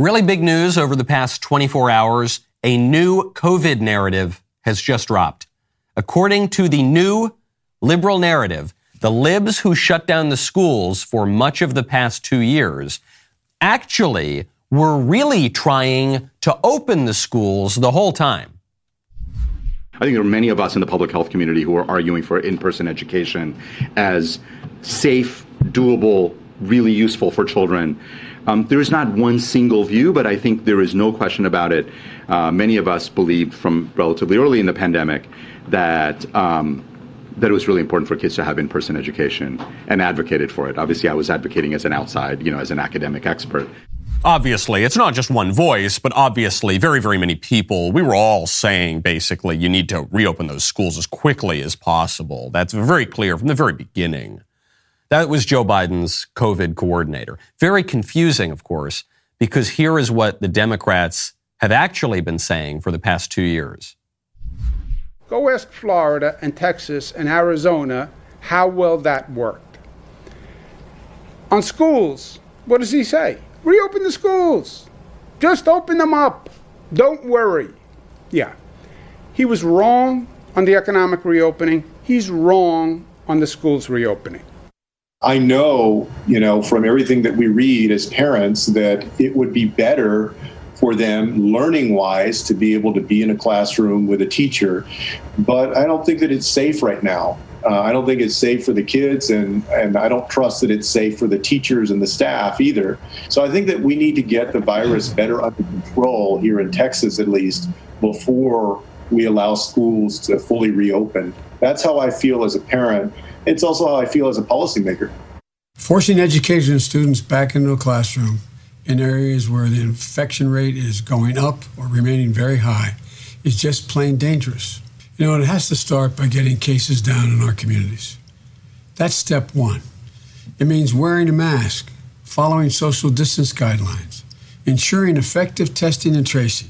Really big news over the past 24 hours. A new COVID narrative has just dropped. According to the new liberal narrative, the libs who shut down the schools for much of the past two years actually were really trying to open the schools the whole time. I think there are many of us in the public health community who are arguing for in person education as safe, doable, really useful for children. Um, there is not one single view, but I think there is no question about it. Uh, many of us believed from relatively early in the pandemic that um, that it was really important for kids to have in-person education and advocated for it. Obviously, I was advocating as an outside, you know, as an academic expert. Obviously, it's not just one voice, but obviously, very, very many people, we were all saying basically you need to reopen those schools as quickly as possible. That's very clear from the very beginning. That was Joe Biden's COVID coordinator. Very confusing, of course, because here is what the Democrats have actually been saying for the past two years. Go ask Florida and Texas and Arizona how well that worked. On schools, what does he say? Reopen the schools. Just open them up. Don't worry. Yeah. He was wrong on the economic reopening. He's wrong on the schools reopening. I know, you know, from everything that we read as parents that it would be better for them learning wise to be able to be in a classroom with a teacher. But I don't think that it's safe right now. Uh, I don't think it's safe for the kids, and, and I don't trust that it's safe for the teachers and the staff either. So I think that we need to get the virus better under control here in Texas, at least, before we allow schools to fully reopen. That's how I feel as a parent. It's also how I feel as a policymaker. Forcing education students back into a classroom in areas where the infection rate is going up or remaining very high is just plain dangerous. You know, it has to start by getting cases down in our communities. That's step one. It means wearing a mask, following social distance guidelines, ensuring effective testing and tracing.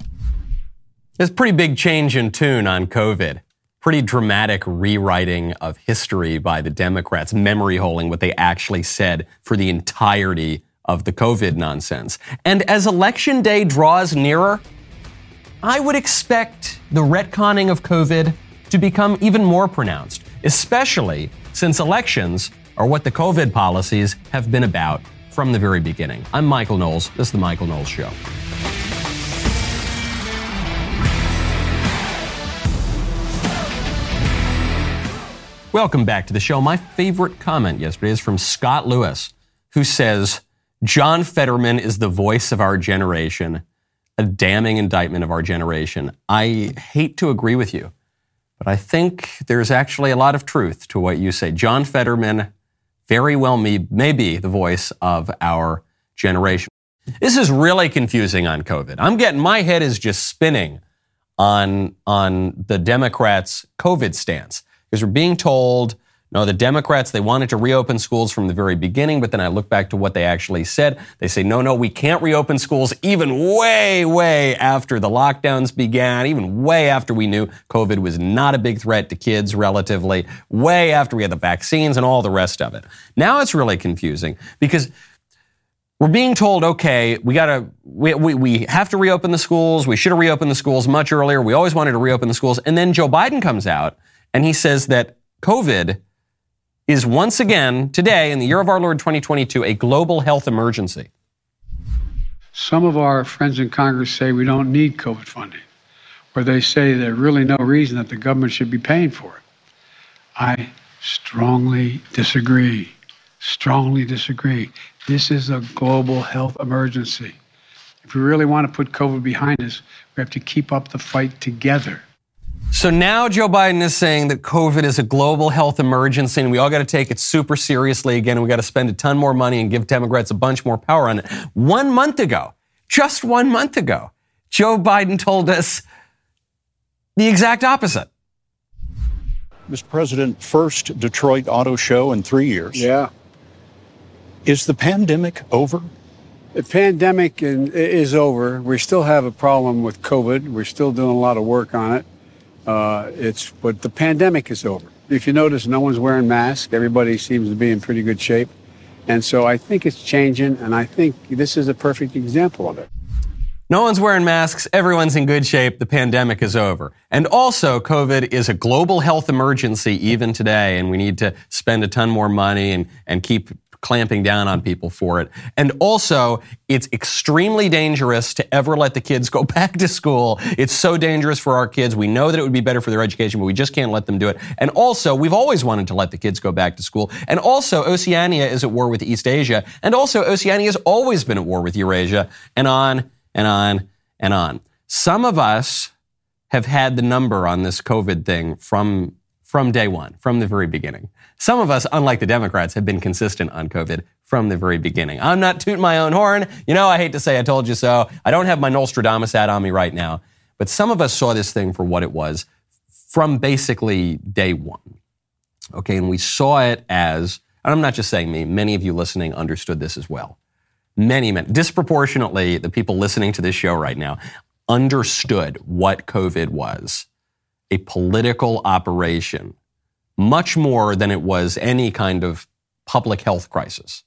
There's a pretty big change in tune on COVID. Pretty dramatic rewriting of history by the Democrats, memory holding what they actually said for the entirety of the COVID nonsense. And as election day draws nearer, I would expect the retconning of COVID to become even more pronounced, especially since elections are what the COVID policies have been about from the very beginning. I'm Michael Knowles. This is The Michael Knowles Show. Welcome back to the show. My favorite comment yesterday is from Scott Lewis, who says, John Fetterman is the voice of our generation, a damning indictment of our generation. I hate to agree with you, but I think there's actually a lot of truth to what you say. John Fetterman very well may, may be the voice of our generation. This is really confusing on COVID. I'm getting my head is just spinning on on the Democrats' COVID stance because we're being told no, the Democrats, they wanted to reopen schools from the very beginning, but then I look back to what they actually said. They say, no, no, we can't reopen schools even way, way after the lockdowns began, even way after we knew COVID was not a big threat to kids relatively, way after we had the vaccines and all the rest of it. Now it's really confusing because we're being told, okay, we gotta, we, we, we have to reopen the schools. We should have reopened the schools much earlier. We always wanted to reopen the schools. And then Joe Biden comes out and he says that COVID is once again, today, in the year of our Lord 2022, a global health emergency. Some of our friends in Congress say we don't need COVID funding, or they say there's really no reason that the government should be paying for it. I strongly disagree. Strongly disagree. This is a global health emergency. If we really want to put COVID behind us, we have to keep up the fight together. So now Joe Biden is saying that COVID is a global health emergency and we all got to take it super seriously again. And we got to spend a ton more money and give Democrats a bunch more power on it. One month ago, just one month ago, Joe Biden told us the exact opposite. Mr. President, first Detroit auto show in three years. Yeah. Is the pandemic over? The pandemic is over. We still have a problem with COVID. We're still doing a lot of work on it. Uh, it's but the pandemic is over. If you notice, no one's wearing masks. Everybody seems to be in pretty good shape, and so I think it's changing. And I think this is a perfect example of it. No one's wearing masks. Everyone's in good shape. The pandemic is over. And also, COVID is a global health emergency even today, and we need to spend a ton more money and, and keep clamping down on people for it. And also, it's extremely dangerous to ever let the kids go back to school. It's so dangerous for our kids. We know that it would be better for their education, but we just can't let them do it. And also, we've always wanted to let the kids go back to school. And also, Oceania is at war with East Asia. And also, Oceania has always been at war with Eurasia, and on and on and on. Some of us have had the number on this COVID thing from, from day one, from the very beginning. Some of us, unlike the Democrats, have been consistent on COVID from the very beginning. I'm not tooting my own horn. You know, I hate to say I told you so. I don't have my Nostradamus hat on me right now. But some of us saw this thing for what it was from basically day one. Okay, and we saw it as, and I'm not just saying me, many of you listening understood this as well. Many, many, disproportionately, the people listening to this show right now understood what COVID was a political operation much more than it was any kind of public health crisis.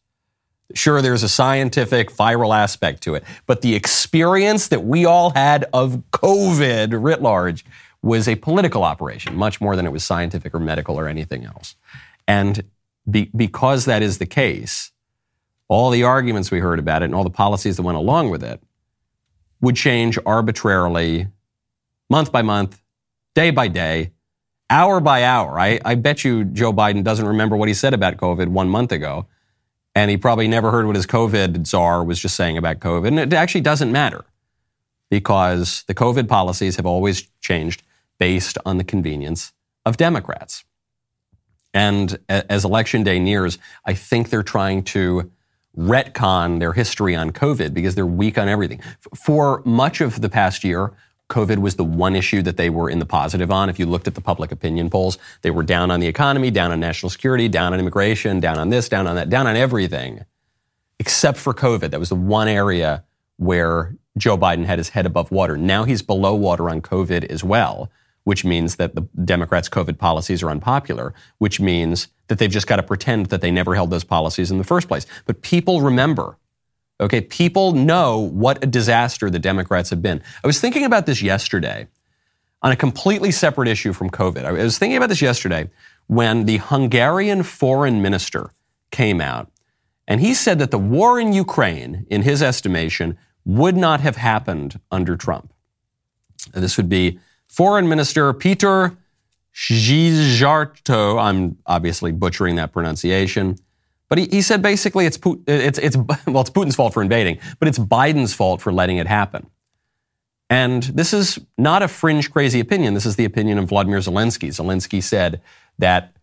Sure, there's a scientific viral aspect to it, but the experience that we all had of COVID writ large was a political operation, much more than it was scientific or medical or anything else. And be, because that is the case, all the arguments we heard about it and all the policies that went along with it would change arbitrarily, month by month, day by day, hour by hour. I, I bet you Joe Biden doesn't remember what he said about COVID one month ago. And he probably never heard what his COVID czar was just saying about COVID. And it actually doesn't matter because the COVID policies have always changed based on the convenience of Democrats. And as election day nears, I think they're trying to retcon their history on COVID because they're weak on everything. For much of the past year, COVID was the one issue that they were in the positive on. If you looked at the public opinion polls, they were down on the economy, down on national security, down on immigration, down on this, down on that, down on everything, except for COVID. That was the one area where Joe Biden had his head above water. Now he's below water on COVID as well, which means that the Democrats' COVID policies are unpopular, which means that they've just got to pretend that they never held those policies in the first place. But people remember Okay, people know what a disaster the Democrats have been. I was thinking about this yesterday on a completely separate issue from COVID. I was thinking about this yesterday when the Hungarian foreign minister came out and he said that the war in Ukraine, in his estimation, would not have happened under Trump. This would be Foreign Minister Peter Szijjarto. I'm obviously butchering that pronunciation. But he, he said basically it's, it's, it's, well, it's Putin's fault for invading, but it's Biden's fault for letting it happen. And this is not a fringe crazy opinion. This is the opinion of Vladimir Zelensky. Zelensky said that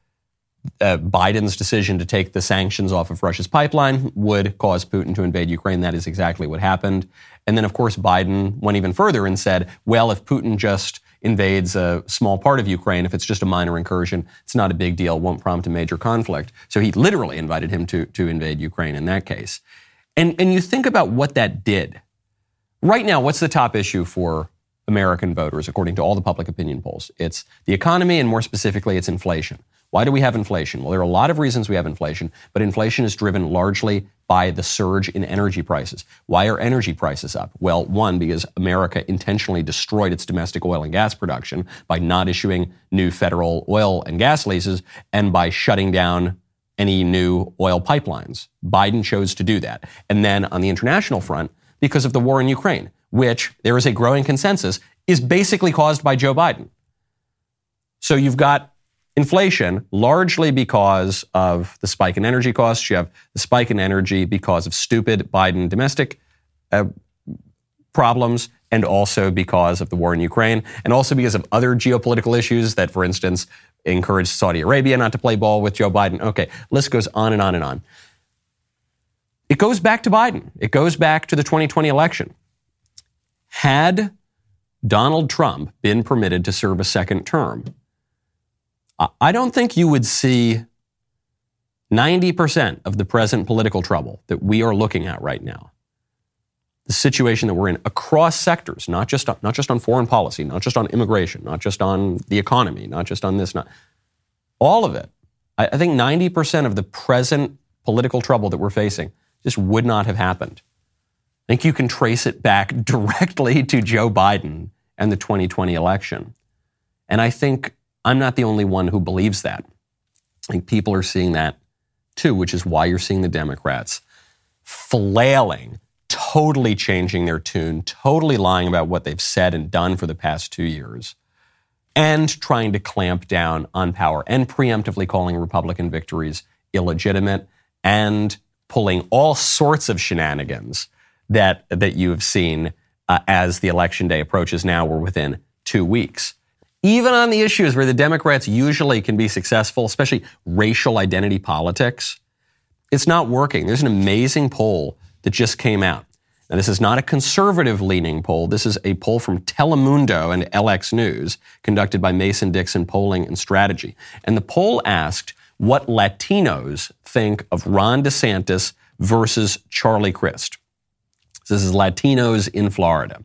uh, Biden's decision to take the sanctions off of Russia's pipeline would cause Putin to invade Ukraine. That is exactly what happened. And then, of course, Biden went even further and said, well, if Putin just invades a small part of Ukraine, if it's just a minor incursion, it's not a big deal, won't prompt a major conflict. So he literally invited him to, to invade Ukraine in that case. And, and you think about what that did. Right now, what's the top issue for American voters, according to all the public opinion polls? It's the economy, and more specifically, it's inflation. Why do we have inflation? Well, there are a lot of reasons we have inflation, but inflation is driven largely by the surge in energy prices. Why are energy prices up? Well, one, because America intentionally destroyed its domestic oil and gas production by not issuing new federal oil and gas leases and by shutting down any new oil pipelines. Biden chose to do that. And then on the international front, because of the war in Ukraine, which there is a growing consensus is basically caused by Joe Biden. So you've got inflation largely because of the spike in energy costs. You have the spike in energy because of stupid Biden domestic uh, problems and also because of the war in Ukraine and also because of other geopolitical issues that, for instance, encouraged Saudi Arabia not to play ball with Joe Biden. Okay, list goes on and on and on. It goes back to Biden. It goes back to the 2020 election. Had Donald Trump been permitted to serve a second term, I don't think you would see 90% of the present political trouble that we are looking at right now. The situation that we're in across sectors, not just on, not just on foreign policy, not just on immigration, not just on the economy, not just on this, not all of it. I, I think 90% of the present political trouble that we're facing just would not have happened I think you can trace it back directly to Joe Biden and the 2020 election. And I think I'm not the only one who believes that. I think people are seeing that too, which is why you're seeing the Democrats flailing, totally changing their tune, totally lying about what they've said and done for the past two years, and trying to clamp down on power and preemptively calling Republican victories illegitimate and pulling all sorts of shenanigans that, that you have seen uh, as the election day approaches now. We're within two weeks. Even on the issues where the Democrats usually can be successful, especially racial identity politics, it's not working. There's an amazing poll that just came out. Now, this is not a conservative leaning poll. This is a poll from Telemundo and LX News conducted by Mason Dixon Polling and Strategy. And the poll asked what Latinos think of Ron DeSantis versus Charlie Crist. So This is Latinos in Florida.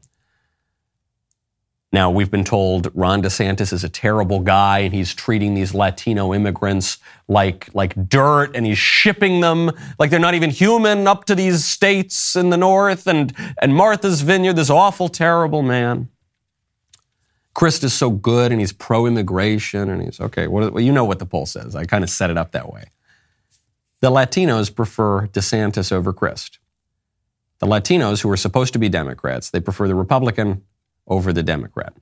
Now, we've been told Ron DeSantis is a terrible guy and he's treating these Latino immigrants like, like dirt and he's shipping them like they're not even human up to these states in the north and, and Martha's Vineyard, this awful, terrible man. Crist is so good and he's pro immigration and he's okay. Well, you know what the poll says. I kind of set it up that way. The Latinos prefer DeSantis over Crist. The Latinos, who are supposed to be Democrats, they prefer the Republican over the Democrat.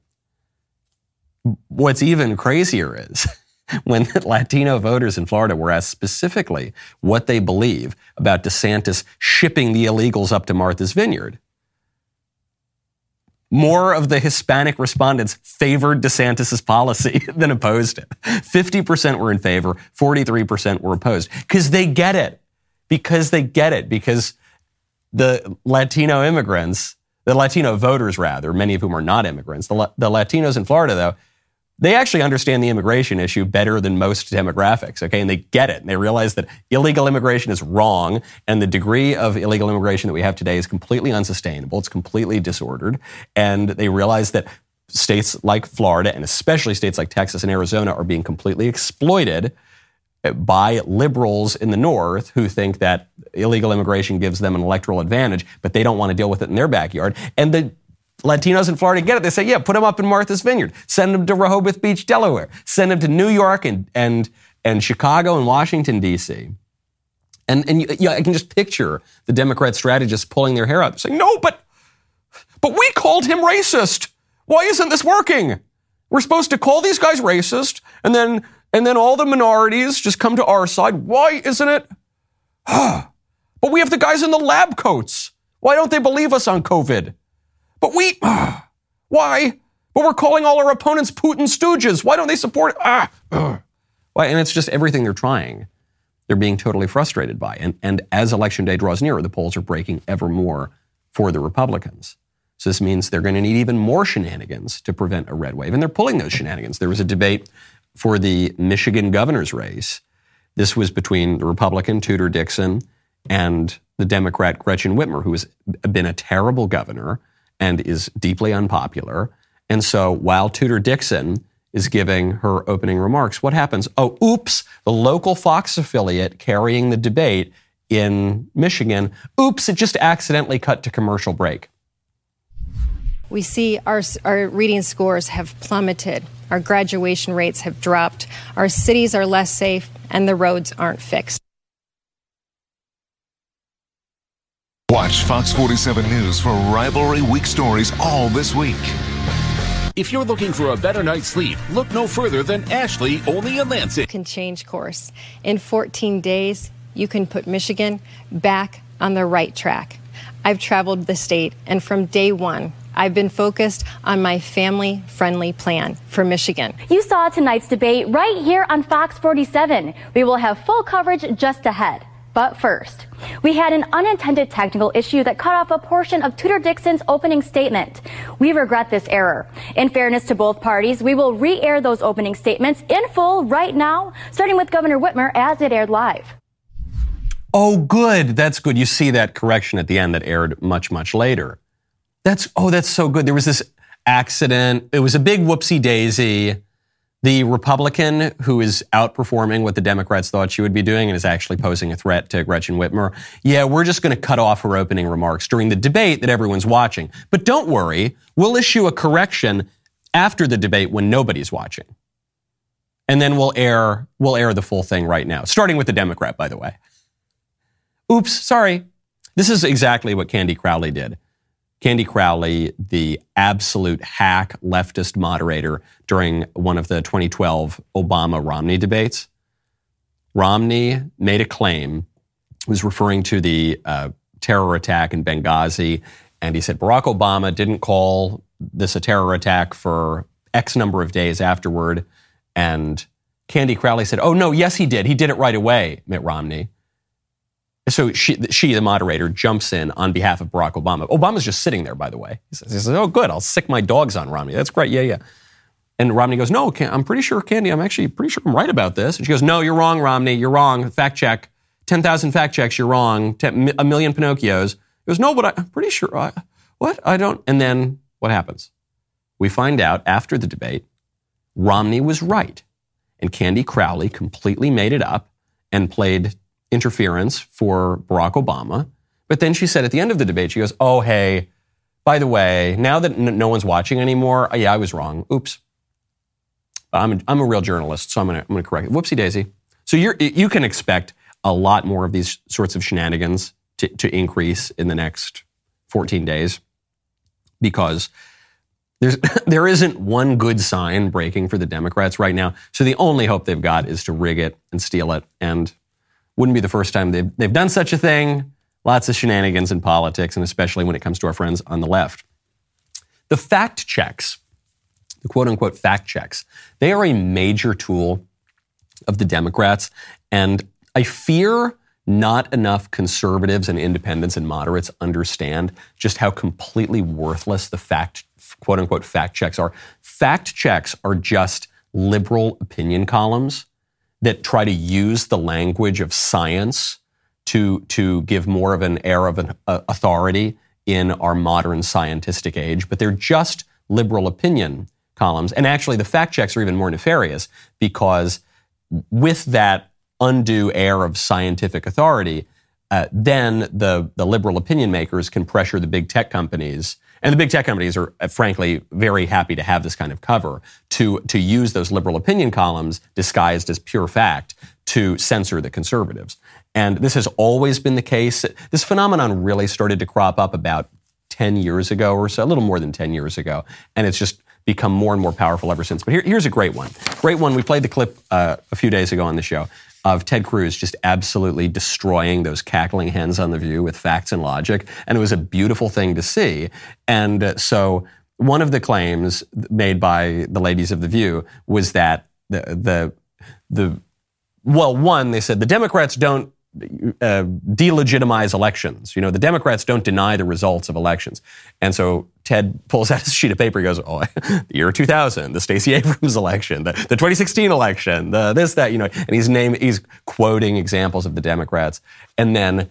What's even crazier is when Latino voters in Florida were asked specifically what they believe about DeSantis shipping the illegals up to Martha's Vineyard. More of the Hispanic respondents favored DeSantis' policy than opposed it. 50% were in favor, 43% were opposed. Because they get it. Because they get it. Because the Latino immigrants the Latino voters, rather, many of whom are not immigrants, the, the Latinos in Florida, though, they actually understand the immigration issue better than most demographics, okay? And they get it. And they realize that illegal immigration is wrong, and the degree of illegal immigration that we have today is completely unsustainable. It's completely disordered. And they realize that states like Florida, and especially states like Texas and Arizona, are being completely exploited by liberals in the North who think that illegal immigration gives them an electoral advantage, but they don't want to deal with it in their backyard. And the Latinos in Florida get it. They say, yeah, put them up in Martha's Vineyard. Send them to Rehoboth Beach, Delaware. Send them to New York and, and, and Chicago and Washington, D.C. And, and yeah, I can just picture the Democrat strategists pulling their hair out, saying, no, but, but we called him racist. Why isn't this working? We're supposed to call these guys racist and then and then all the minorities just come to our side. Why isn't it? Ah. But we have the guys in the lab coats. Why don't they believe us on COVID? But we, why? But we're calling all our opponents Putin stooges. Why don't they support? Ah, why? And it's just everything they're trying. They're being totally frustrated by. And, and as election day draws nearer, the polls are breaking ever more for the Republicans. So this means they're going to need even more shenanigans to prevent a red wave. And they're pulling those shenanigans. There was a debate for the Michigan governor's race. This was between the Republican Tudor Dixon and the Democrat Gretchen Whitmer, who has been a terrible governor and is deeply unpopular. And so while Tudor Dixon is giving her opening remarks, what happens? Oh, oops, the local Fox affiliate carrying the debate in Michigan, oops, it just accidentally cut to commercial break. We see our, our reading scores have plummeted. Our graduation rates have dropped. Our cities are less safe, and the roads aren't fixed. Watch Fox 47 News for rivalry week stories all this week. If you're looking for a better night's sleep, look no further than Ashley, only in Lansing. Can change course. In 14 days, you can put Michigan back on the right track. I've traveled the state, and from day one, I've been focused on my family friendly plan for Michigan. You saw tonight's debate right here on Fox 47. We will have full coverage just ahead. But first, we had an unintended technical issue that cut off a portion of Tudor Dixon's opening statement. We regret this error. In fairness to both parties, we will re air those opening statements in full right now, starting with Governor Whitmer as it aired live. Oh, good. That's good. You see that correction at the end that aired much, much later. That's, oh, that's so good. There was this accident. It was a big whoopsie daisy. The Republican who is outperforming what the Democrats thought she would be doing and is actually posing a threat to Gretchen Whitmer. Yeah, we're just going to cut off her opening remarks during the debate that everyone's watching. But don't worry, we'll issue a correction after the debate when nobody's watching. And then we'll air we'll air the full thing right now, starting with the Democrat, by the way. Oops, sorry. This is exactly what Candy Crowley did. Candy Crowley, the absolute hack leftist moderator during one of the 2012 Obama Romney debates. Romney made a claim, was referring to the uh, terror attack in Benghazi, and he said Barack Obama didn't call this a terror attack for X number of days afterward. And Candy Crowley said, Oh, no, yes, he did. He did it right away, Mitt Romney. So she, she, the moderator, jumps in on behalf of Barack Obama. Obama's just sitting there, by the way. He says, he says "Oh, good. I'll sic my dogs on Romney. That's great. Yeah, yeah." And Romney goes, "No, I'm pretty sure, Candy. I'm actually pretty sure I'm right about this." And she goes, "No, you're wrong, Romney. You're wrong. Fact check. Ten thousand fact checks. You're wrong. Ten, a million Pinocchios." He goes, "No, but I'm pretty sure. I, what? I don't." And then what happens? We find out after the debate, Romney was right, and Candy Crowley completely made it up and played interference for Barack Obama. But then she said at the end of the debate, she goes, Oh, hey, by the way, now that n- no one's watching anymore, uh, yeah, I was wrong. Oops. I'm a, I'm a real journalist, so I'm going to correct it. Whoopsie daisy. So you're, you can expect a lot more of these sorts of shenanigans to, to increase in the next 14 days because there's, there isn't one good sign breaking for the Democrats right now. So the only hope they've got is to rig it and steal it. And wouldn't be the first time they've, they've done such a thing. Lots of shenanigans in politics, and especially when it comes to our friends on the left. The fact checks, the quote unquote fact checks, they are a major tool of the Democrats. And I fear not enough conservatives and independents and moderates understand just how completely worthless the fact, quote unquote, fact checks are. Fact checks are just liberal opinion columns that try to use the language of science to, to give more of an air of an uh, authority in our modern scientific age, but they're just liberal opinion columns. And actually, the fact checks are even more nefarious because with that undue air of scientific authority, uh, then the, the liberal opinion makers can pressure the big tech companies and the big tech companies are, uh, frankly, very happy to have this kind of cover to, to use those liberal opinion columns disguised as pure fact to censor the conservatives. And this has always been the case. This phenomenon really started to crop up about 10 years ago or so, a little more than 10 years ago. And it's just become more and more powerful ever since. But here, here's a great one. Great one. We played the clip uh, a few days ago on the show of Ted Cruz just absolutely destroying those cackling hens on The View with facts and logic. And it was a beautiful thing to see. And uh, so one of the claims made by the ladies of The View was that the, the, the well, one, they said the Democrats don't uh, delegitimize elections. You know, the Democrats don't deny the results of elections. And so Ted pulls out his sheet of paper. He goes, "Oh, the year 2000, the Stacey Abrams election, the, the 2016 election, the this, that, you know." And he's name he's quoting examples of the Democrats, and then.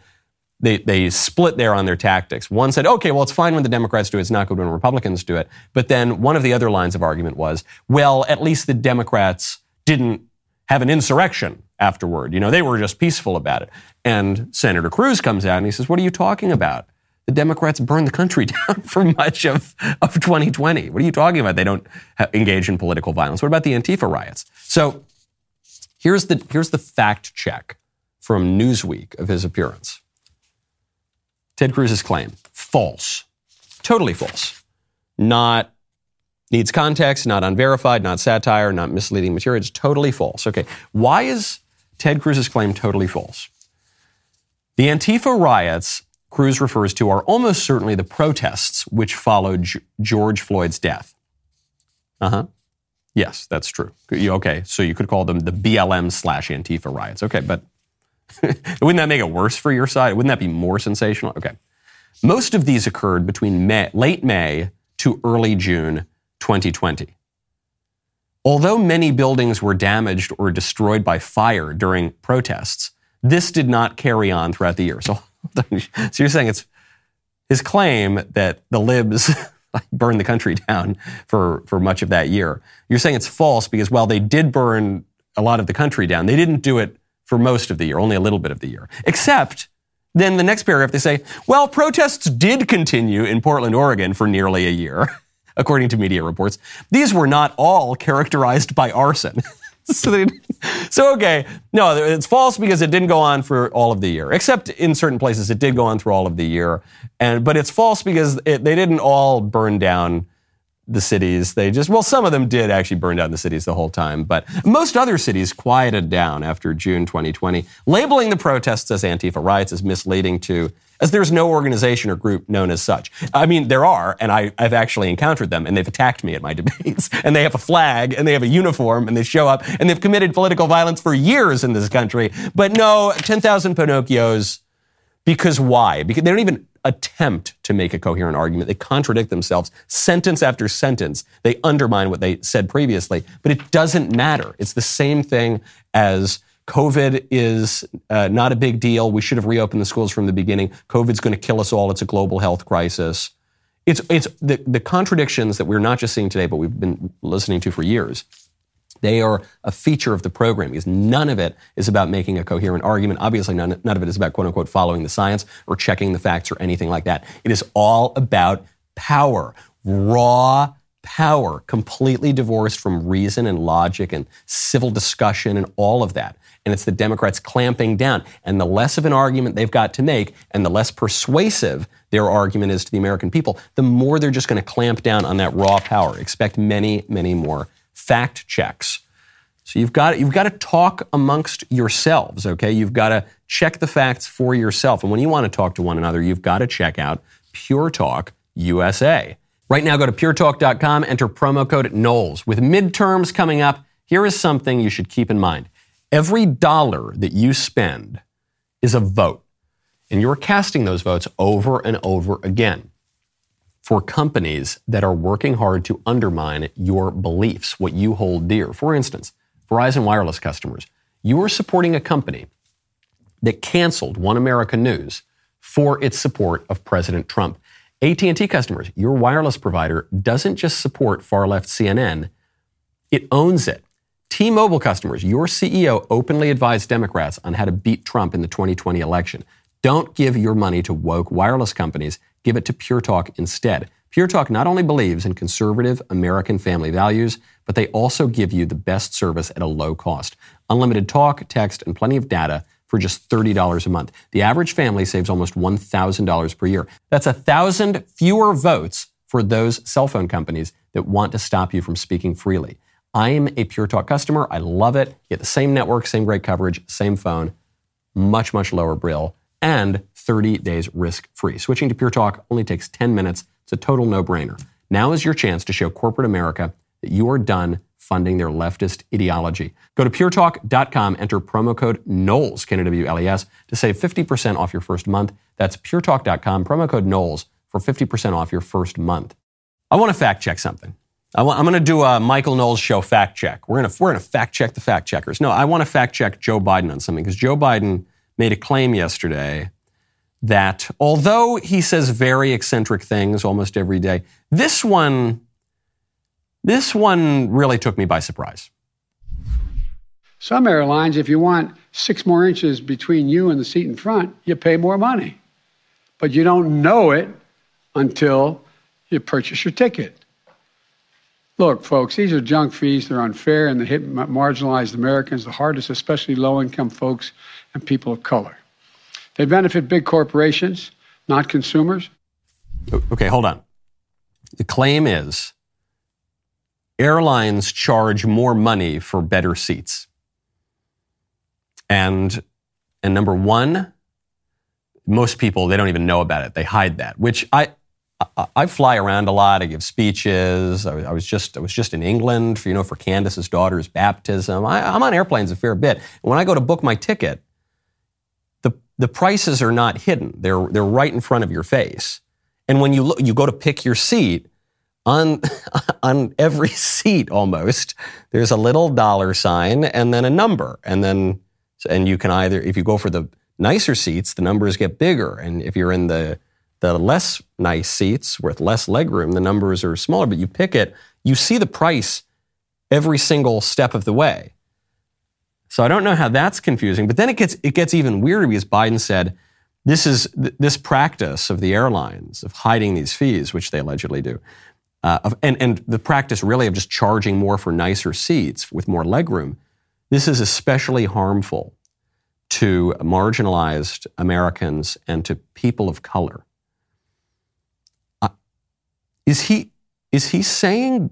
They, they split there on their tactics. One said, okay, well, it's fine when the Democrats do it. It's not good when Republicans do it. But then one of the other lines of argument was, well, at least the Democrats didn't have an insurrection afterward. You know, they were just peaceful about it. And Senator Cruz comes out and he says, What are you talking about? The Democrats burned the country down for much of, of 2020. What are you talking about? They don't engage in political violence. What about the Antifa riots? So here's the, here's the fact check from Newsweek of his appearance. Ted Cruz's claim false, totally false, not Needs context, not unverified, not satire, not misleading material. It's totally false. Okay. Why is Ted Cruz's claim totally false? The Antifa riots Cruz refers to are almost certainly the protests which followed George Floyd's death. Uh huh. Yes, that's true. Okay, so you could call them the BLM slash Antifa riots. Okay, but wouldn't that make it worse for your side? Wouldn't that be more sensational? Okay. Most of these occurred between May, late May to early June 2020. Although many buildings were damaged or destroyed by fire during protests, this did not carry on throughout the year. So, so you're saying it's his claim that the libs burned the country down for, for much of that year. You're saying it's false because while they did burn a lot of the country down, they didn't do it for most of the year, only a little bit of the year. Except then the next paragraph they say, well, protests did continue in Portland, Oregon for nearly a year, according to media reports. These were not all characterized by arson. so, they, so, okay, no, it's false because it didn't go on for all of the year, except in certain places it did go on through all of the year. And, but it's false because it, they didn't all burn down the cities. They just, well, some of them did actually burn down the cities the whole time, but most other cities quieted down after June 2020. Labeling the protests as Antifa riots is misleading to, as there's no organization or group known as such. I mean, there are, and I, have actually encountered them, and they've attacked me at my debates, and they have a flag, and they have a uniform, and they show up, and they've committed political violence for years in this country. But no, 10,000 Pinocchios, because why? Because they don't even attempt to make a coherent argument. They contradict themselves sentence after sentence. They undermine what they said previously, but it doesn't matter. It's the same thing as COVID is uh, not a big deal. We should have reopened the schools from the beginning. COVID's going to kill us all. It's a global health crisis. It's, it's the, the contradictions that we're not just seeing today, but we've been listening to for years they are a feature of the program because none of it is about making a coherent argument. Obviously, none, none of it is about quote unquote following the science or checking the facts or anything like that. It is all about power, raw power, completely divorced from reason and logic and civil discussion and all of that. And it's the Democrats clamping down. And the less of an argument they've got to make and the less persuasive their argument is to the American people, the more they're just going to clamp down on that raw power. Expect many, many more fact checks. So you've got, you've got to talk amongst yourselves, okay? You've got to check the facts for yourself. And when you want to talk to one another, you've got to check out Pure Talk USA. Right now, go to puretalk.com, enter promo code Knowles. With midterms coming up, here is something you should keep in mind. Every dollar that you spend is a vote, and you're casting those votes over and over again for companies that are working hard to undermine your beliefs, what you hold dear. For instance, Verizon Wireless customers, you are supporting a company that canceled One America News for its support of President Trump. AT&T customers, your wireless provider doesn't just support far-left CNN, it owns it. T-Mobile customers, your CEO openly advised Democrats on how to beat Trump in the 2020 election. Don't give your money to woke wireless companies Give it to Pure Talk instead. Pure Talk not only believes in conservative American family values, but they also give you the best service at a low cost. Unlimited talk, text, and plenty of data for just $30 a month. The average family saves almost $1,000 per year. That's a thousand fewer votes for those cell phone companies that want to stop you from speaking freely. I'm a Pure Talk customer. I love it. Get the same network, same great coverage, same phone, much, much lower bill, and 30 days risk free. Switching to Pure Talk only takes 10 minutes. It's a total no brainer. Now is your chance to show corporate America that you are done funding their leftist ideology. Go to puretalk.com, enter promo code Knowles, K-N-O-W-L-E-S, to save 50% off your first month. That's puretalk.com, promo code Knowles for 50% off your first month. I want to fact check something. I am going to do a Michael Knowles show fact check. We're going to, we're to fact check the fact checkers. No, I want to fact check Joe Biden on something because Joe Biden made a claim yesterday that although he says very eccentric things almost every day, this one, this one really took me by surprise. Some airlines, if you want six more inches between you and the seat in front, you pay more money. But you don't know it until you purchase your ticket. Look, folks, these are junk fees. They're unfair and they hit marginalized Americans the hardest, especially low income folks and people of color. They benefit big corporations, not consumers. Okay, hold on. The claim is airlines charge more money for better seats. And and number 1, most people they don't even know about it. They hide that, which I I, fly around a lot. I give speeches. I, was just I was just in England for you know for Candace's daughter's baptism. I, am on airplanes a fair bit. When I go to book my ticket, the the prices are not hidden. They're, they're right in front of your face. And when you look, you go to pick your seat, on, on every seat almost, there's a little dollar sign and then a number. And then, and you can either, if you go for the nicer seats, the numbers get bigger. And if you're in the, the less nice seats with less legroom, the numbers are smaller, but you pick it, you see the price every single step of the way. So I don't know how that's confusing, but then it gets it gets even weirder because Biden said this is this practice of the airlines of hiding these fees, which they allegedly do, uh, of, and and the practice really of just charging more for nicer seats with more legroom. This is especially harmful to marginalized Americans and to people of color. Is he is he saying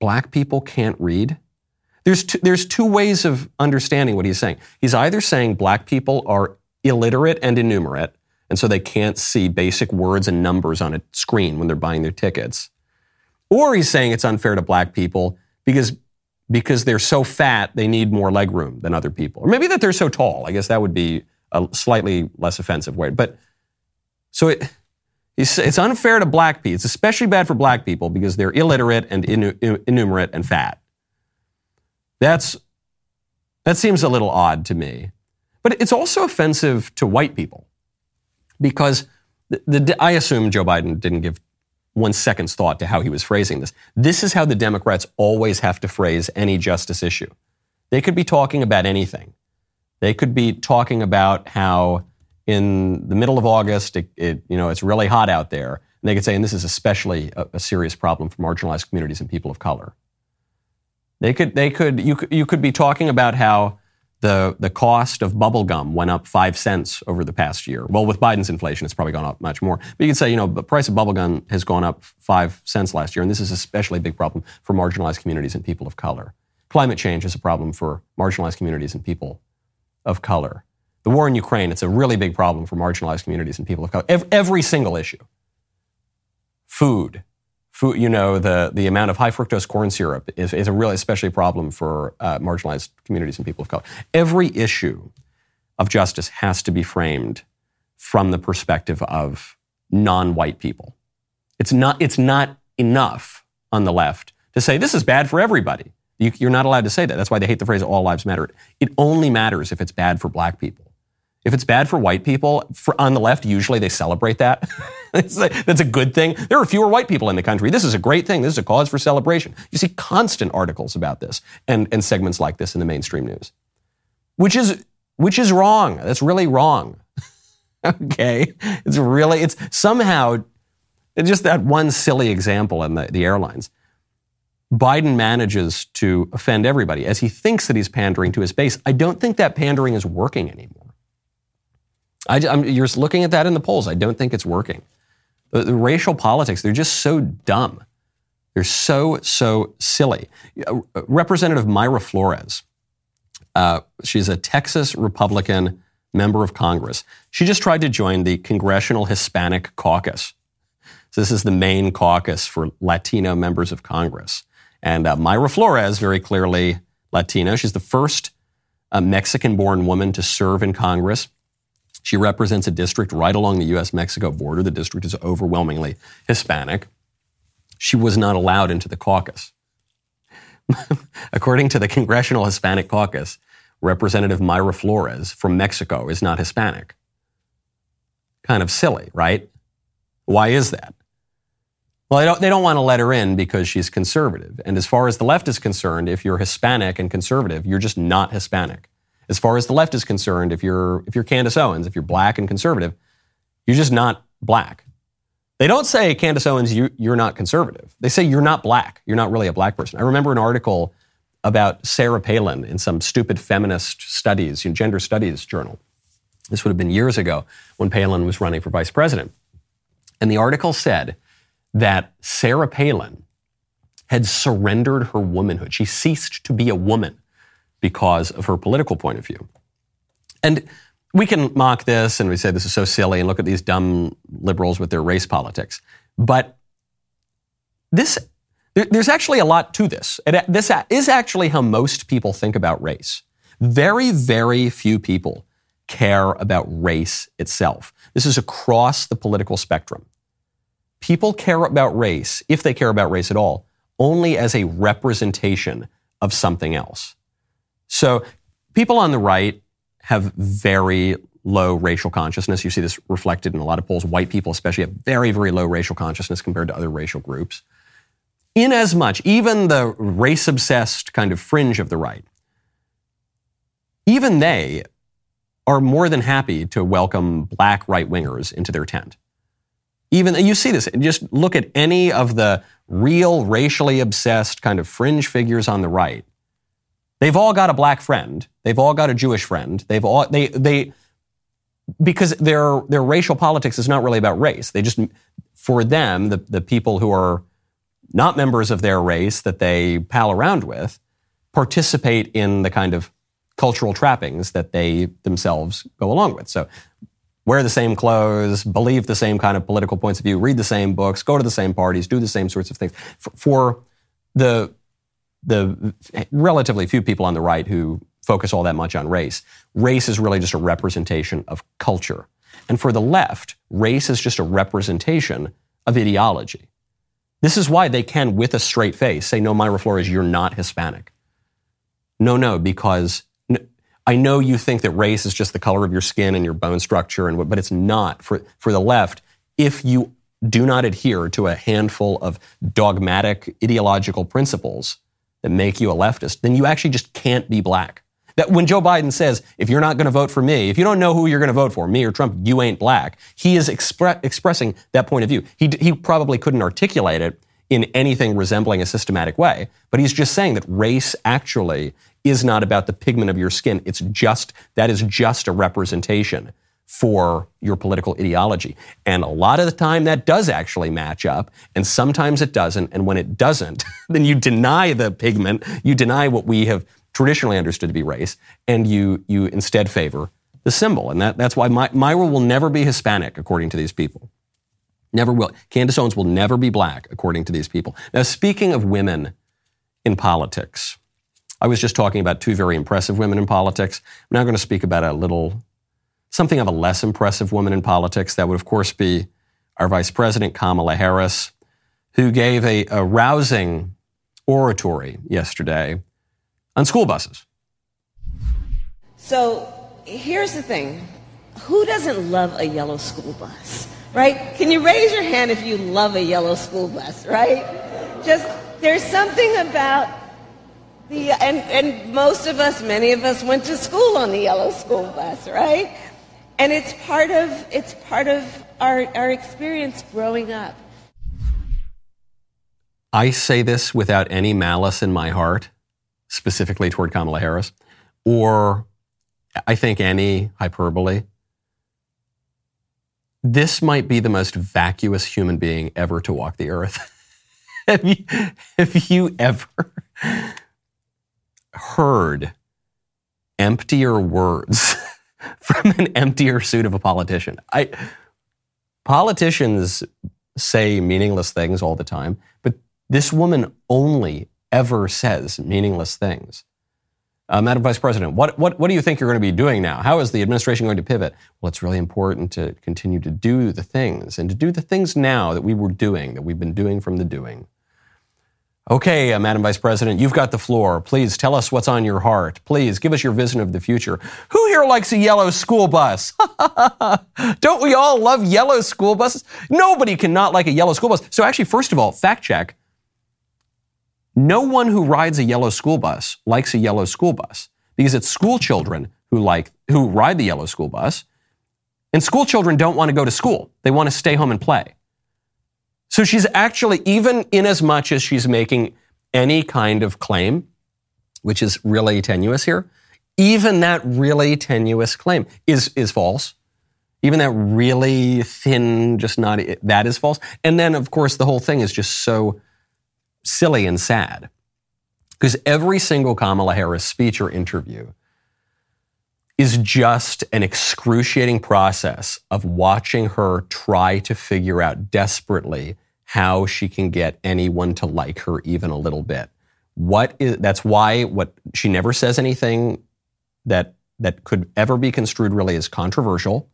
black people can't read? There's two, there's two ways of understanding what he's saying. He's either saying black people are illiterate and innumerate, and so they can't see basic words and numbers on a screen when they're buying their tickets. Or he's saying it's unfair to black people because, because they're so fat, they need more leg room than other people. Or maybe that they're so tall. I guess that would be a slightly less offensive way. But so it, it's unfair to black people. It's especially bad for black people because they're illiterate and innumerate and fat. That's, that seems a little odd to me. But it's also offensive to white people because the, the, I assume Joe Biden didn't give one second's thought to how he was phrasing this. This is how the Democrats always have to phrase any justice issue. They could be talking about anything. They could be talking about how in the middle of August, it, it, you know, it's really hot out there. And they could say, and this is especially a, a serious problem for marginalized communities and people of color. They could, they could, you could, you could be talking about how the, the cost of bubble gum went up five cents over the past year. Well, with Biden's inflation, it's probably gone up much more. But you could say, you know, the price of bubble gum has gone up five cents last year, and this is especially a big problem for marginalized communities and people of color. Climate change is a problem for marginalized communities and people of color. The war in Ukraine, it's a really big problem for marginalized communities and people of color. Every, every single issue. Food, food, you know, the, the amount of high fructose corn syrup is, is a really especially problem for uh, marginalized communities and people of color. Every issue of justice has to be framed from the perspective of non-white people. It's not, it's not enough on the left to say this is bad for everybody. You, you're not allowed to say that. That's why they hate the phrase all lives matter. It only matters if it's bad for black people. If it's bad for white people, for, on the left, usually they celebrate that. that's a good thing. There are fewer white people in the country. This is a great thing. This is a cause for celebration. You see constant articles about this and, and segments like this in the mainstream news, which is, which is wrong. That's really wrong. okay. It's really, it's somehow just that one silly example in the, the airlines. Biden manages to offend everybody as he thinks that he's pandering to his base. I don't think that pandering is working anymore. I, you're just looking at that in the polls. I don't think it's working. The, the, racial politics, they're just so dumb. They're so, so silly. Uh, Representative Mayra Flores, uh, she's a Texas Republican member of Congress. She just tried to join the Congressional Hispanic Caucus. So this is the main caucus for Latino members of Congress. And uh, Mayra Flores, very clearly Latino. She's the first uh, Mexican born woman to serve in Congress. She represents a district right along the U.S. Mexico border. The district is overwhelmingly Hispanic. She was not allowed into the caucus. According to the Congressional Hispanic Caucus, Representative Mayra Flores from Mexico is not Hispanic. Kind of silly, right? Why is that? Well, they don't, they don't want to let her in because she's conservative. And as far as the left is concerned, if you're Hispanic and conservative, you're just not Hispanic. As far as the left is concerned, if you're if you're Candace Owens, if you're black and conservative, you're just not black. They don't say Candace Owens, you, you're not conservative. They say you're not black. You're not really a black person. I remember an article about Sarah Palin in some stupid feminist studies, you know, gender studies journal. This would have been years ago when Palin was running for vice president. And the article said that Sarah Palin had surrendered her womanhood. She ceased to be a woman because of her political point of view. And we can mock this and we say this is so silly and look at these dumb liberals with their race politics. But this, there's actually a lot to this. this is actually how most people think about race. Very, very few people care about race itself. This is across the political spectrum. People care about race, if they care about race at all, only as a representation of something else. So people on the right have very low racial consciousness. You see this reflected in a lot of polls. White people, especially, have very, very low racial consciousness compared to other racial groups. Inasmuch, even the race obsessed kind of fringe of the right, even they are more than happy to welcome black right wingers into their tent. Even you see this, just look at any of the real racially obsessed kind of fringe figures on the right. They've all got a black friend. They've all got a Jewish friend. They've all they they because their their racial politics is not really about race. They just for them the the people who are not members of their race that they pal around with participate in the kind of cultural trappings that they themselves go along with. So wear the same clothes, believe the same kind of political points of view, read the same books, go to the same parties, do the same sorts of things. For, for the the relatively few people on the right who focus all that much on race, race is really just a representation of culture. And for the left, race is just a representation of ideology. This is why they can, with a straight face, say, no, Mayra Flores, you're not Hispanic. No, no, because I know you think that race is just the color of your skin and your bone structure, and but it's not for for the left. If you do not adhere to a handful of dogmatic ideological principles that make you a leftist, then you actually just can't be black. That when Joe Biden says, if you're not going to vote for me, if you don't know who you're going to vote for, me or Trump, you ain't black, he is expre- expressing that point of view. He, he probably couldn't articulate it in anything resembling a systematic way, but he's just saying that race actually is not about the pigment of your skin. It's just, that is just a representation for your political ideology. And a lot of the time that does actually match up, and sometimes it doesn't. And when it doesn't, then you deny the pigment, you deny what we have traditionally understood to be race, and you, you instead favor the symbol. And that, that's why My, Mayra will never be Hispanic, according to these people. Never will. Candace Owens will never be black, according to these people. Now, speaking of women in politics, I was just talking about two very impressive women in politics. I'm now going to speak about a little, something of a less impressive woman in politics. That would, of course, be our Vice President, Kamala Harris, who gave a, a rousing oratory yesterday on school buses. So here's the thing who doesn't love a yellow school bus, right? Can you raise your hand if you love a yellow school bus, right? Just, there's something about the, and, and most of us, many of us went to school on the yellow school bus, right? And it's part of, it's part of our, our experience growing up. I say this without any malice in my heart, specifically toward Kamala Harris, or I think any hyperbole. This might be the most vacuous human being ever to walk the earth. have, you, have you ever heard emptier words from an emptier suit of a politician. I politicians say meaningless things all the time, but this woman only ever says meaningless things. Uh, Madam Vice President, what, what, what do you think you're going to be doing now? How is the administration going to pivot? Well, it's really important to continue to do the things and to do the things now that we were doing, that we've been doing from the doing. Okay, uh, Madam Vice President, you've got the floor. Please tell us what's on your heart. Please give us your vision of the future. Who here likes a yellow school bus? Don't we all love yellow school buses? Nobody cannot like a yellow school bus. So, actually, first of all, fact check no one who rides a yellow school bus likes a yellow school bus because it's school children who like who ride the yellow school bus. And school children don't want to go to school. They want to stay home and play. So she's actually, even in as much as she's making any kind of claim, which is really tenuous here, even that really tenuous claim is, is false. Even that really thin, just not, that is false. And then, of course, the whole thing is just so silly and sad. Because every single Kamala Harris speech or interview is just an excruciating process of watching her try to figure out desperately how she can get anyone to like her even a little bit. What is that's why what she never says anything that that could ever be construed really as controversial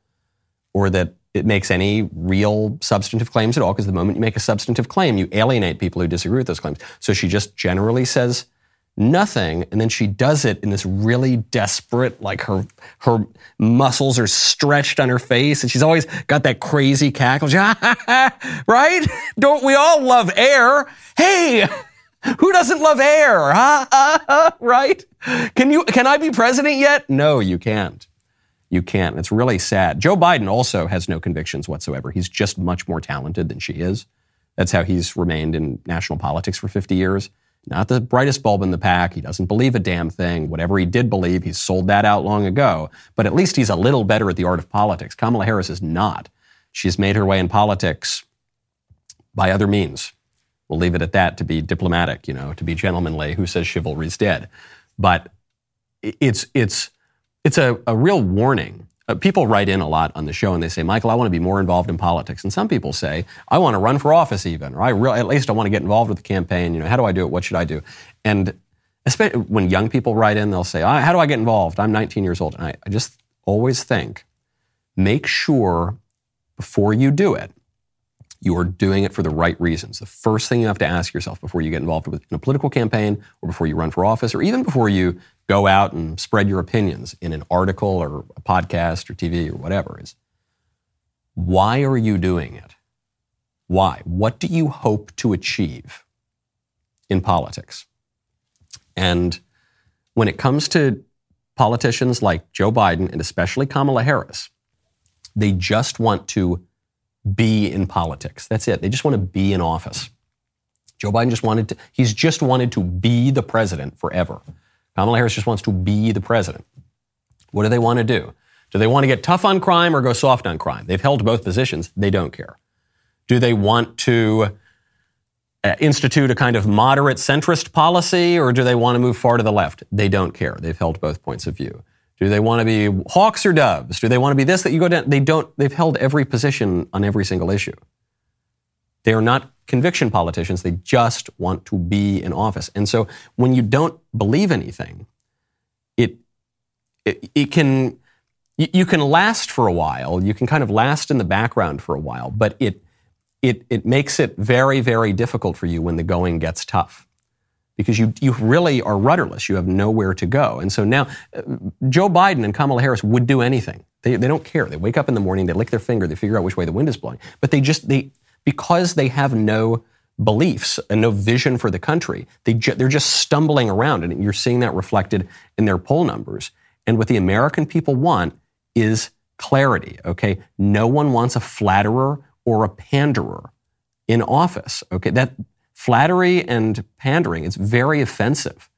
or that it makes any real substantive claims at all because the moment you make a substantive claim you alienate people who disagree with those claims. So she just generally says nothing. And then she does it in this really desperate, like her her muscles are stretched on her face, and she's always got that crazy cackle. right? Don't we all love air? Hey, who doesn't love air? Huh? right? Can you can I be president yet? No, you can't. You can't. It's really sad. Joe Biden also has no convictions whatsoever. He's just much more talented than she is. That's how he's remained in national politics for 50 years. Not the brightest bulb in the pack. He doesn't believe a damn thing. Whatever he did believe, he's sold that out long ago. But at least he's a little better at the art of politics. Kamala Harris is not. She's made her way in politics by other means. We'll leave it at that to be diplomatic, you know, to be gentlemanly. Who says chivalry's dead? But it's it's it's a, a real warning. Uh, people write in a lot on the show and they say, Michael, I want to be more involved in politics. And some people say, I want to run for office even, or I really, at least I want to get involved with the campaign. You know, how do I do it? What should I do? And especially when young people write in, they'll say, how do I get involved? I'm 19 years old. And I, I just always think, make sure before you do it, you are doing it for the right reasons. The first thing you have to ask yourself before you get involved with, in a political campaign or before you run for office or even before you go out and spread your opinions in an article or a podcast or TV or whatever is why are you doing it? Why? What do you hope to achieve in politics? And when it comes to politicians like Joe Biden and especially Kamala Harris, they just want to be in politics. That's it. They just want to be in office. Joe Biden just wanted to, he's just wanted to be the president forever. Kamala Harris just wants to be the president. What do they want to do? Do they want to get tough on crime or go soft on crime? They've held both positions. They don't care. Do they want to uh, institute a kind of moderate centrist policy or do they want to move far to the left? They don't care. They've held both points of view. Do they want to be hawks or doves? Do they want to be this that you go down? They don't. They've held every position on every single issue. They are not conviction politicians. They just want to be in office. And so when you don't believe anything, it, it, it can, you, you can last for a while. You can kind of last in the background for a while, but it, it, it makes it very, very difficult for you when the going gets tough because you, you really are rudderless. You have nowhere to go. And so now, uh, Joe Biden and Kamala Harris would do anything. They, they don't care. They wake up in the morning, they lick their finger, they figure out which way the wind is blowing. But they just, they, because they have no beliefs and no vision for the country. They they're just stumbling around, and you're seeing that reflected in their poll numbers. And what the American people want is clarity, okay? No one wants a flatterer or a panderer in office, okay? That flattery and pandering is very offensive.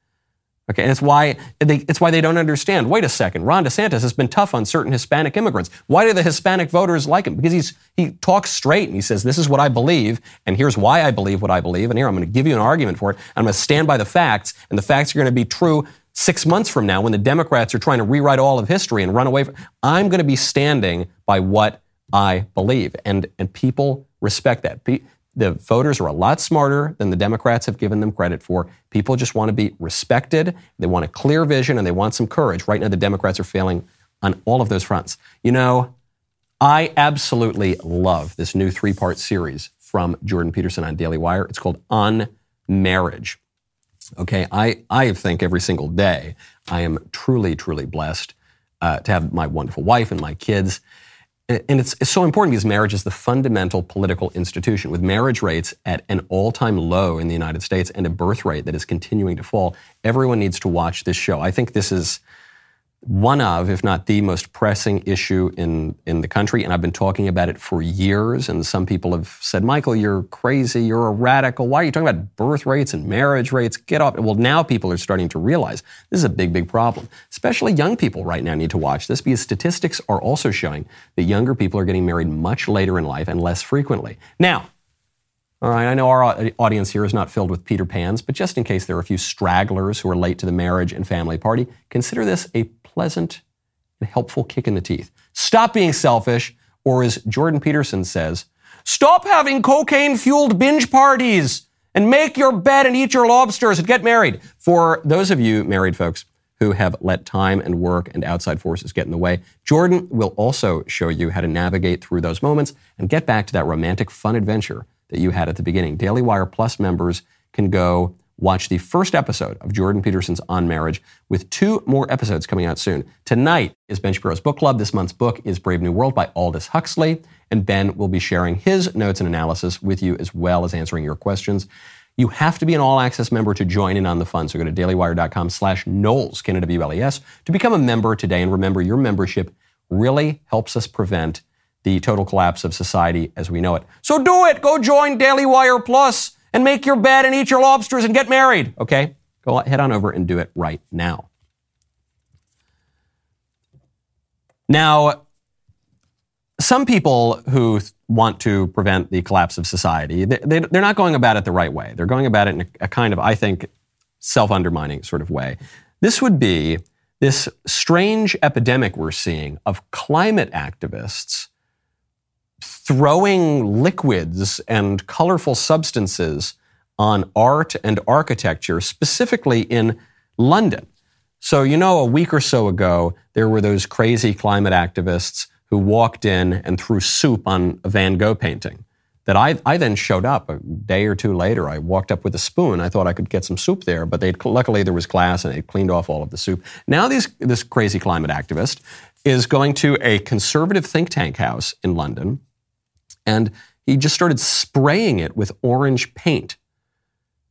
Okay, and it's why they, it's why they don't understand. Wait a second, Ron DeSantis has been tough on certain Hispanic immigrants. Why do the Hispanic voters like him? Because he's he talks straight and he says, "This is what I believe, and here's why I believe what I believe, and here I'm going to give you an argument for it. I'm going to stand by the facts, and the facts are going to be true six months from now when the Democrats are trying to rewrite all of history and run away. From, I'm going to be standing by what I believe, and and people respect that the voters are a lot smarter than the Democrats have given them credit for. People just want to be respected. They want a clear vision and they want some courage. Right now, the Democrats are failing on all of those fronts. You know, I absolutely love this new three part series from Jordan Peterson on Daily Wire. It's called On Marriage. Okay, I, I think every single day I am truly, truly blessed uh, to have my wonderful wife and my kids. And it's, it's, so important because marriage is the fundamental political institution. With marriage rates at an all time low in the United States and a birth rate that is continuing to fall, everyone needs to watch this show. I think this is one of, if not the most pressing issue in, in the country. And I've been talking about it for years. And some people have said, Michael, you're crazy. You're a radical. Why are you talking about birth rates and marriage rates? Get off. Well, now people are starting to realize this is a big, big problem. Especially young people right now need to watch this because statistics are also showing that younger people are getting married much later in life and less frequently. Now, all right, I know our audience here is not filled with Peter Pans, but just in case there are a few stragglers who are late to the marriage and family party, consider this a pleasant and helpful kick in the teeth. Stop being selfish, or as Jordan Peterson says, stop having cocaine fueled binge parties and make your bed and eat your lobsters and get married. For those of you married folks who have let time and work and outside forces get in the way, Jordan will also show you how to navigate through those moments and get back to that romantic fun adventure that you had at the beginning. Daily Wire Plus members can go watch the first episode of Jordan Peterson's On Marriage with two more episodes coming out soon. Tonight is Ben Shapiro's book club. This month's book is Brave New World by Aldous Huxley, and Ben will be sharing his notes and analysis with you as well as answering your questions. You have to be an all access member to join in on the fun. So go to dailywire.com slash Knowles, Canada W-L-E-S, to become a member today. And remember, your membership really helps us prevent the total collapse of society as we know it. So do it. Go join Daily Wire Plus and make your bed and eat your lobsters and get married. Okay? Go head on over and do it right now. Now, some people who want to prevent the collapse of society, they, are not going about it the right way. They're going about it in a, kind of, I think, self undermining sort of way. This would be this strange epidemic we're seeing of climate activists throwing liquids and colorful substances on art and architecture, specifically in London. So, you know, a week or so ago, there were those crazy climate activists who walked in and threw soup on a Van Gogh painting. That I, I then showed up a day or two later. I walked up with a spoon. I thought I could get some soup there, but luckily there was glass and they cleaned off all of the soup. Now these, this crazy climate activist is going to a conservative think tank house in London, and he just started spraying it with orange paint.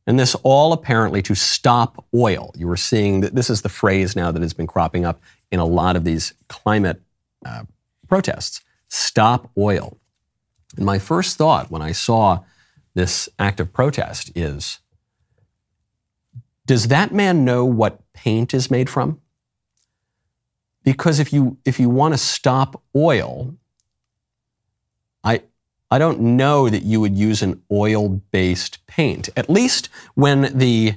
And this all apparently to stop oil. You were seeing that this is the phrase now that has been cropping up in a lot of these climate uh, protests stop oil. And my first thought when I saw this act of protest is does that man know what paint is made from? Because if you, if you want to stop oil, I, I don't know that you would use an oil based paint. At least when the,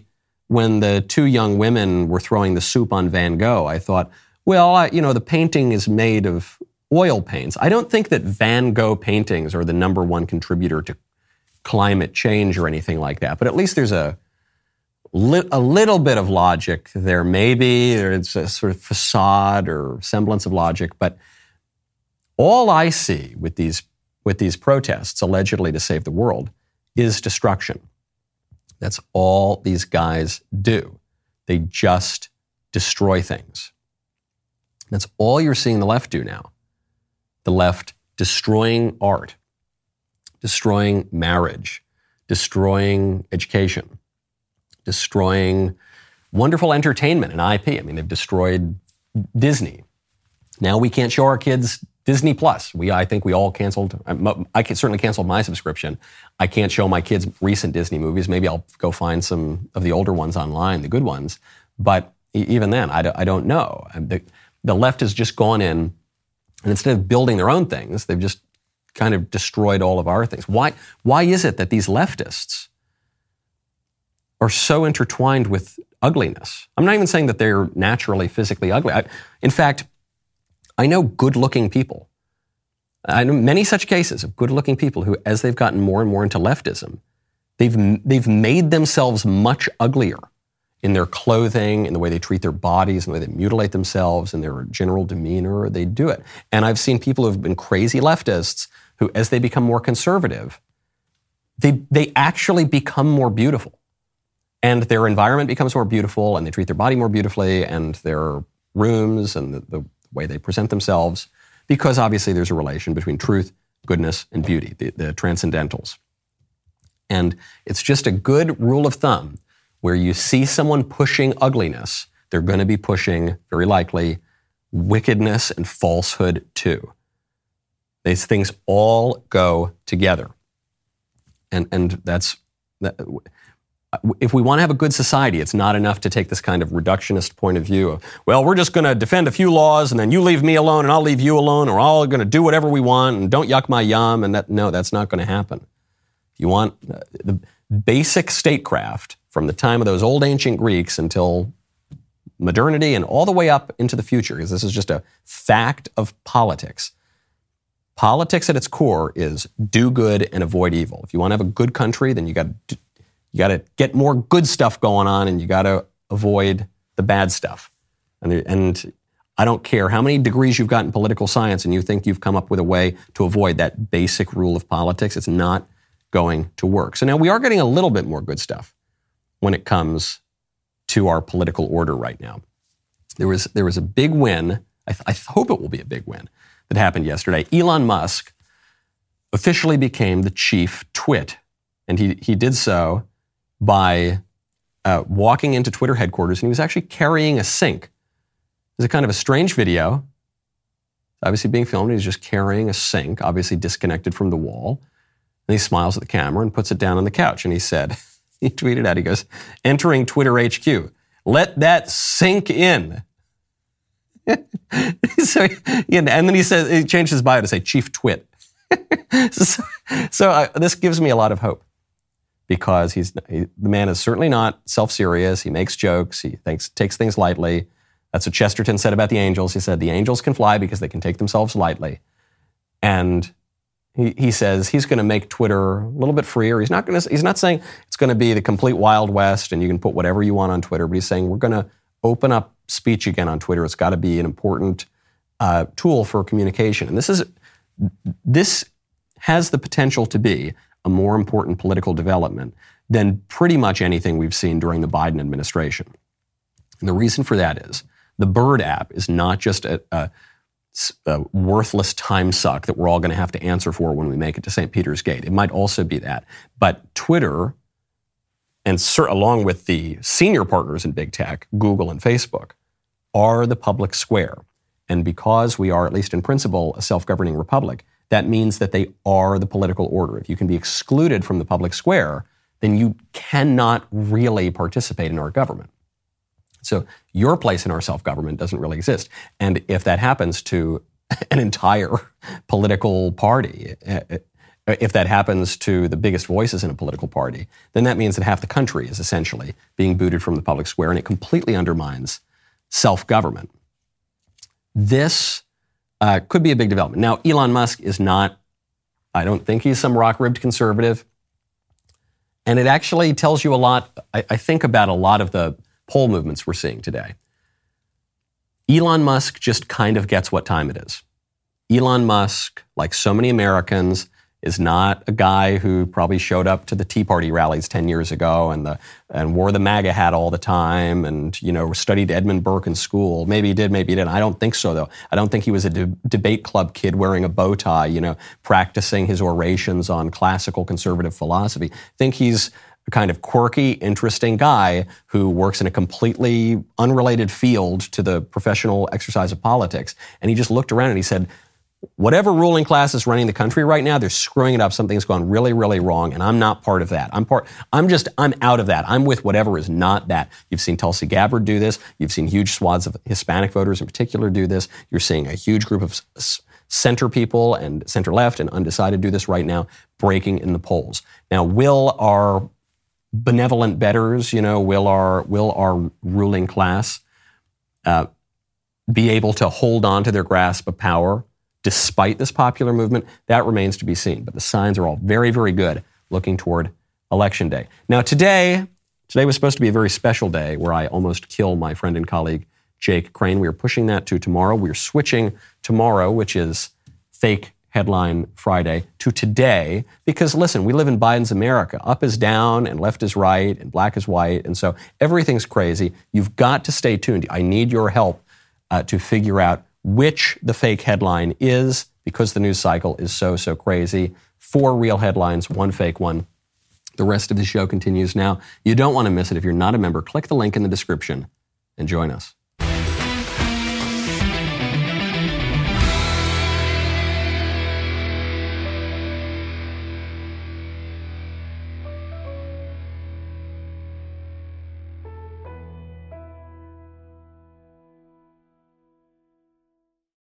when the two young women were throwing the soup on Van Gogh, I thought, well, I, you know, the painting is made of oil paints. I don't think that Van Gogh paintings are the number one contributor to climate change or anything like that, but at least there's a a little bit of logic there. Maybe there's a sort of facade or semblance of logic, but all I see with these with these protests allegedly to save the world is destruction. That's all these guys do. They just destroy things. That's all you're seeing the left do now the left destroying art, destroying marriage, destroying education, destroying wonderful entertainment and IP. I mean, they've destroyed Disney. Now we can't show our kids Disney Plus. We, I think we all canceled. Uh, I certainly canceled my subscription. I can't show my kids recent Disney movies. Maybe I'll go find some of the older ones online, the good ones. But even then, I don't know. The, the left has just gone in and instead of building their own things, they've just kind of destroyed all of our things. Why, why is it that these leftists are so intertwined with ugliness? I'm not even saying that they're naturally physically ugly. I, in fact, I know good looking people. I know many such cases of good looking people who, as they've gotten more and more into leftism, they've, they've made themselves much uglier in their clothing, in the way they treat their bodies, in the way they mutilate themselves, in their general demeanor, they do it. And I've seen people who've been crazy leftists who, as they become more conservative, they, they actually become more beautiful. And their environment becomes more beautiful, and they treat their body more beautifully, and their rooms and the, the way they present themselves, because obviously there's a relation between truth, goodness, and beauty, the, the transcendentals. And it's just a good rule of thumb where you see someone pushing ugliness, they're going to be pushing, very likely, wickedness and falsehood too. These things all go together. And, and that's, that, if we want to have a good society, it's not enough to take this kind of reductionist point of view of, well, we're just going to defend a few laws and then you leave me alone and I'll leave you alone or all going to do whatever we want and don't yuck my yum. And that, no, that's not going to happen. If you want uh, the basic statecraft from the time of those old ancient Greeks until modernity and all the way up into the future, because this is just a fact of politics. Politics at its core is do good and avoid evil. If you want to have a good country, then you got to, you got to get more good stuff going on, and you got to avoid the bad stuff. And, and I don't care how many degrees you've got in political science, and you think you've come up with a way to avoid that basic rule of politics. It's not going to work. So now we are getting a little bit more good stuff. when it comes to our political order right now. There was, there was a big win. I, th- I hope it will be a big win that happened yesterday. Elon Musk officially became the chief twit, and he, he did so by uh, walking into Twitter headquarters, and he was actually carrying a sink. It's a kind of a strange video. Obviously being filmed, he's just carrying a sink, obviously disconnected from the wall. And he smiles at the camera and puts it down on the couch. And he said, he tweeted out, he goes, entering Twitter HQ, let that sink in. so, and then he says, he changed his bio to say Chief Twit. so, so uh, this gives me a lot of hope because he's he, the man is certainly not self-serious. He makes jokes. He thinks, takes things lightly. That's what Chesterton said about the angels. He said the angels can fly because they can take themselves lightly. And he, he says he's going to make Twitter a little bit freer. He's not going to. He's not saying it's going to be the complete wild west and you can put whatever you want on Twitter. But he's saying we're going to open up speech again on Twitter. It's got to be an important uh, tool for communication. And this is this has the potential to be a more important political development than pretty much anything we've seen during the Biden administration. And the reason for that is the Bird app is not just a, a, a worthless time suck that we're all going to have to answer for when we make it to St. Peter's Gate. It might also be that. But Twitter, and along with the senior partners in big tech, Google and Facebook, are the public square. And because we are, at least in principle, a self governing republic, that means that they are the political order. If you can be excluded from the public square, then you cannot really participate in our government. So your place in our self government doesn't really exist. And if that happens to an entire political party, eh, eh, if that happens to the biggest voices in a political party, then that means that half the country is essentially being booted from the public square and it completely undermines self government. This uh, could be a big development. Now, Elon Musk is not, I don't think he's some rock ribbed conservative. And it actually tells you a lot, I, I think, about a lot of the poll movements we're seeing today. Elon Musk just kind of gets what time it is. Elon Musk, like so many Americans, is not a guy who probably showed up to the Tea Party rallies 10 years ago and, the, and wore the MAGA hat all the time and, you know, studied Edmund Burke in school. Maybe he did, maybe he didn't. I don't think so, though. I don't think he was a de- debate club kid wearing a bow tie, you know, practicing his orations on classical conservative philosophy. I think he's a kind of quirky, interesting guy who works in a completely unrelated field to the professional exercise of politics. And he just looked around and he said, whatever ruling class is running the country right now, they're screwing it up. Something's gone really, really wrong, and I'm not part of that. I'm part. I'm just. I'm out of that. I'm with whatever is not that. You've seen Tulsi Gabbard do this. You've seen huge swaths of Hispanic voters in particular do this. You're seeing a huge group of center people and center left and undecided do this right now, breaking in the polls. Now, will our benevolent betters, you know, will our will our ruling class uh, be able to hold on to their grasp of power? Despite this popular movement, that remains to be seen. But the signs are all very, very good looking toward election day. Now, today, today was supposed to be a very special day where I almost kill my friend and colleague Jake Crane. We are pushing that to tomorrow. We are switching tomorrow, which is fake headline Friday, to today because listen, we live in Biden's America. Up is down and left is right and black is white. And so everything's crazy. You've got to stay tuned. I need your help uh, to figure out which the fake headline is because the news cycle is so, so crazy. Four real headlines, one fake one. The rest of the show continues now. You don't want to miss it. If you're not a member, click the link in the description and join us.